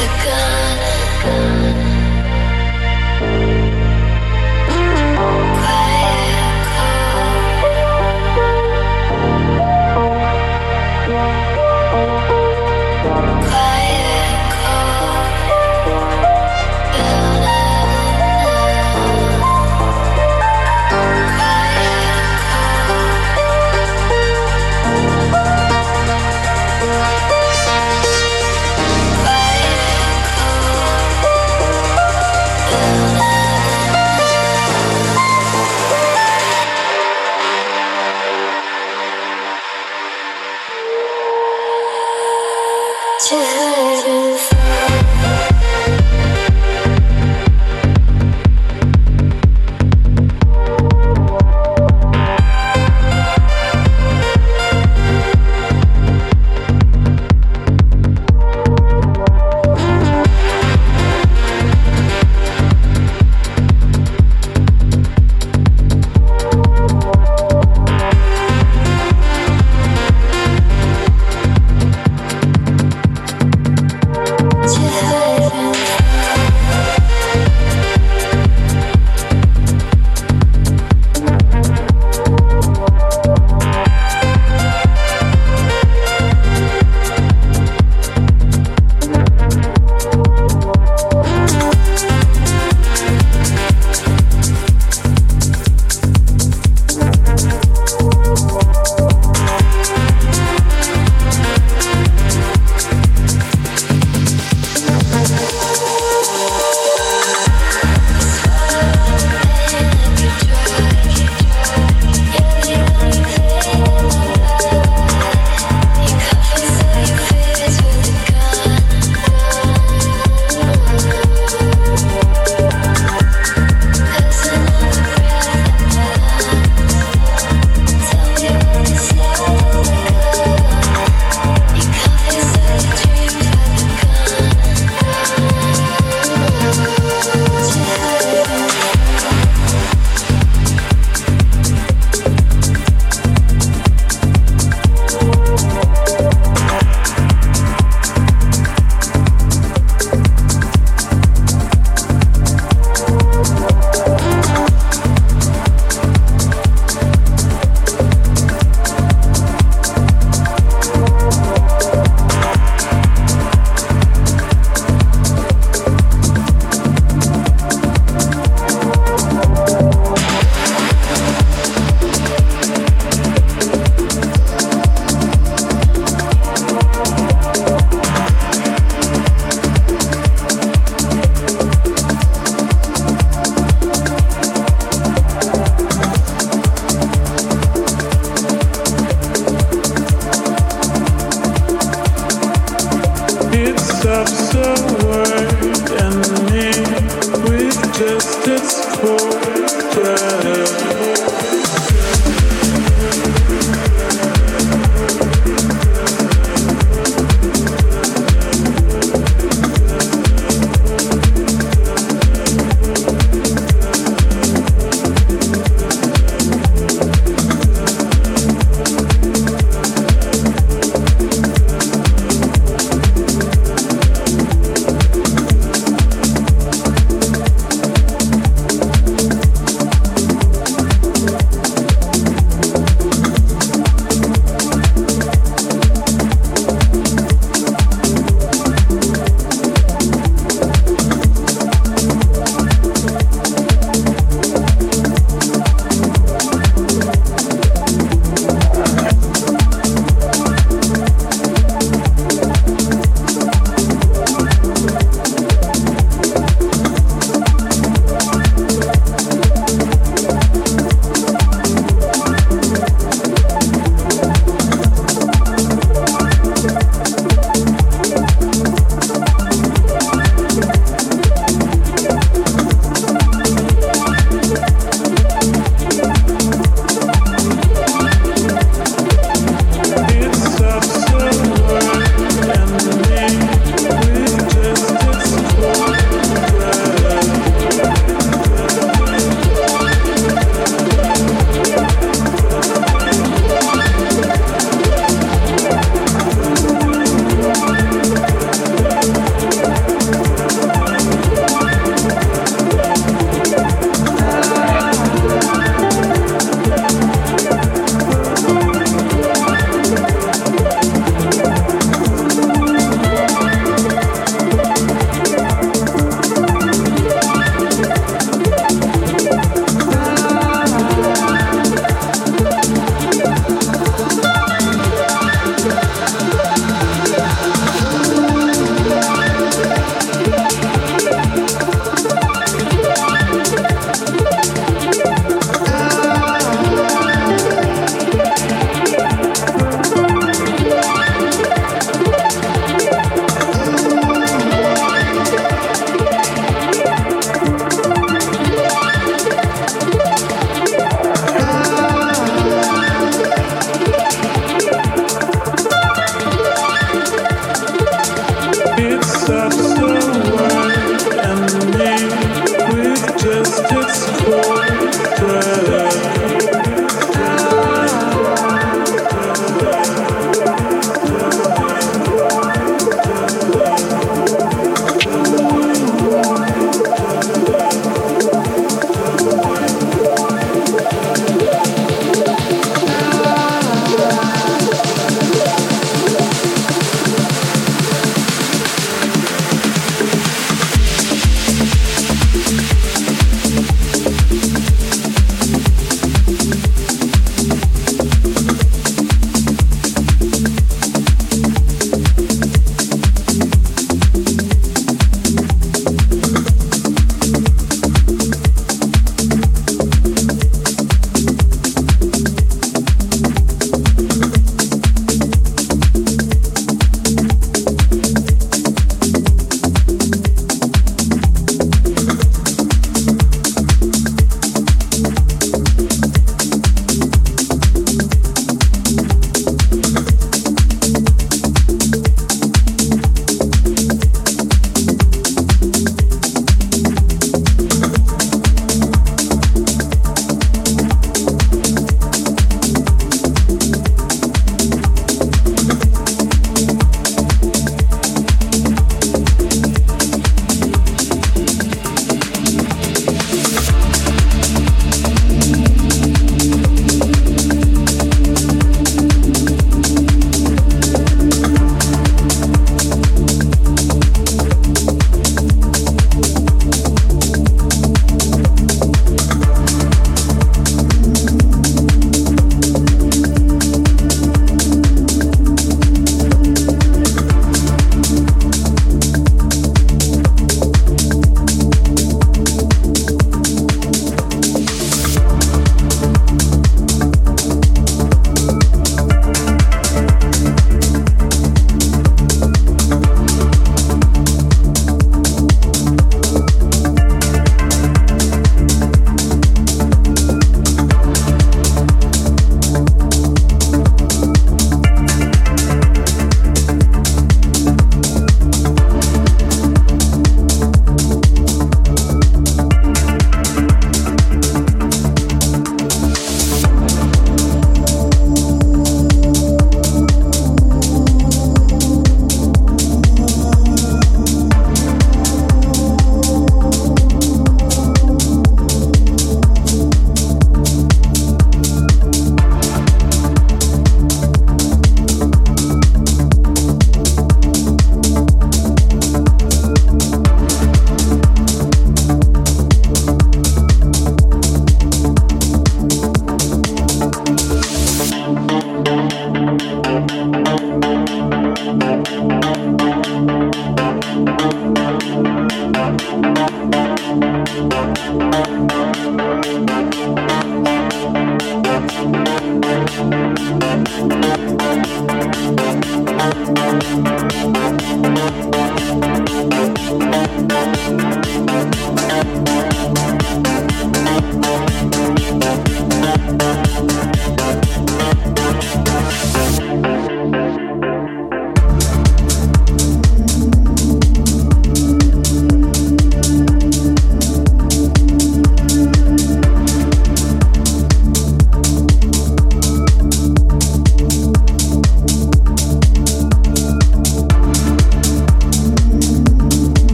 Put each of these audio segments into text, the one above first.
the gun.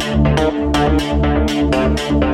Thank you.